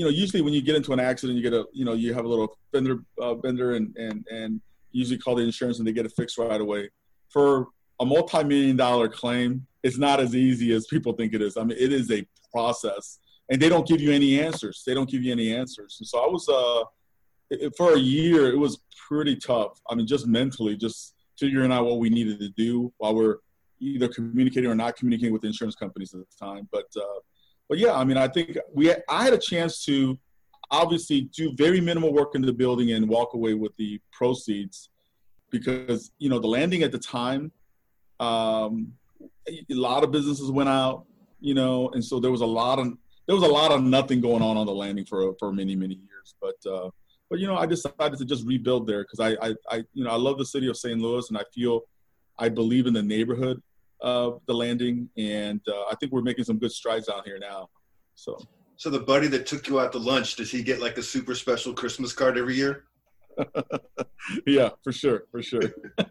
you know, usually when you get into an accident, you get a, you know, you have a little fender uh, bender and and and usually call the insurance and they get it fixed right away. For a multi-million dollar claim, it's not as easy as people think it is. I mean, it is a process, and they don't give you any answers. They don't give you any answers. And so I was, uh, it, for a year, it was pretty tough. I mean, just mentally, just figuring out what we needed to do while we're either communicating or not communicating with insurance companies at the time. But, uh, but yeah, I mean, I think we, had, I had a chance to obviously do very minimal work in the building and walk away with the proceeds because you know the landing at the time um, a lot of businesses went out you know and so there was a lot of there was a lot of nothing going on on the landing for for many many years. But uh, but you know i decided to just rebuild there because I, I i you know i love the city of st louis and i feel i believe in the neighborhood of the landing and uh, i think we're making some good strides out here now so so the buddy that took you out to lunch, does he get like a super special Christmas card every year? yeah, for sure, for sure.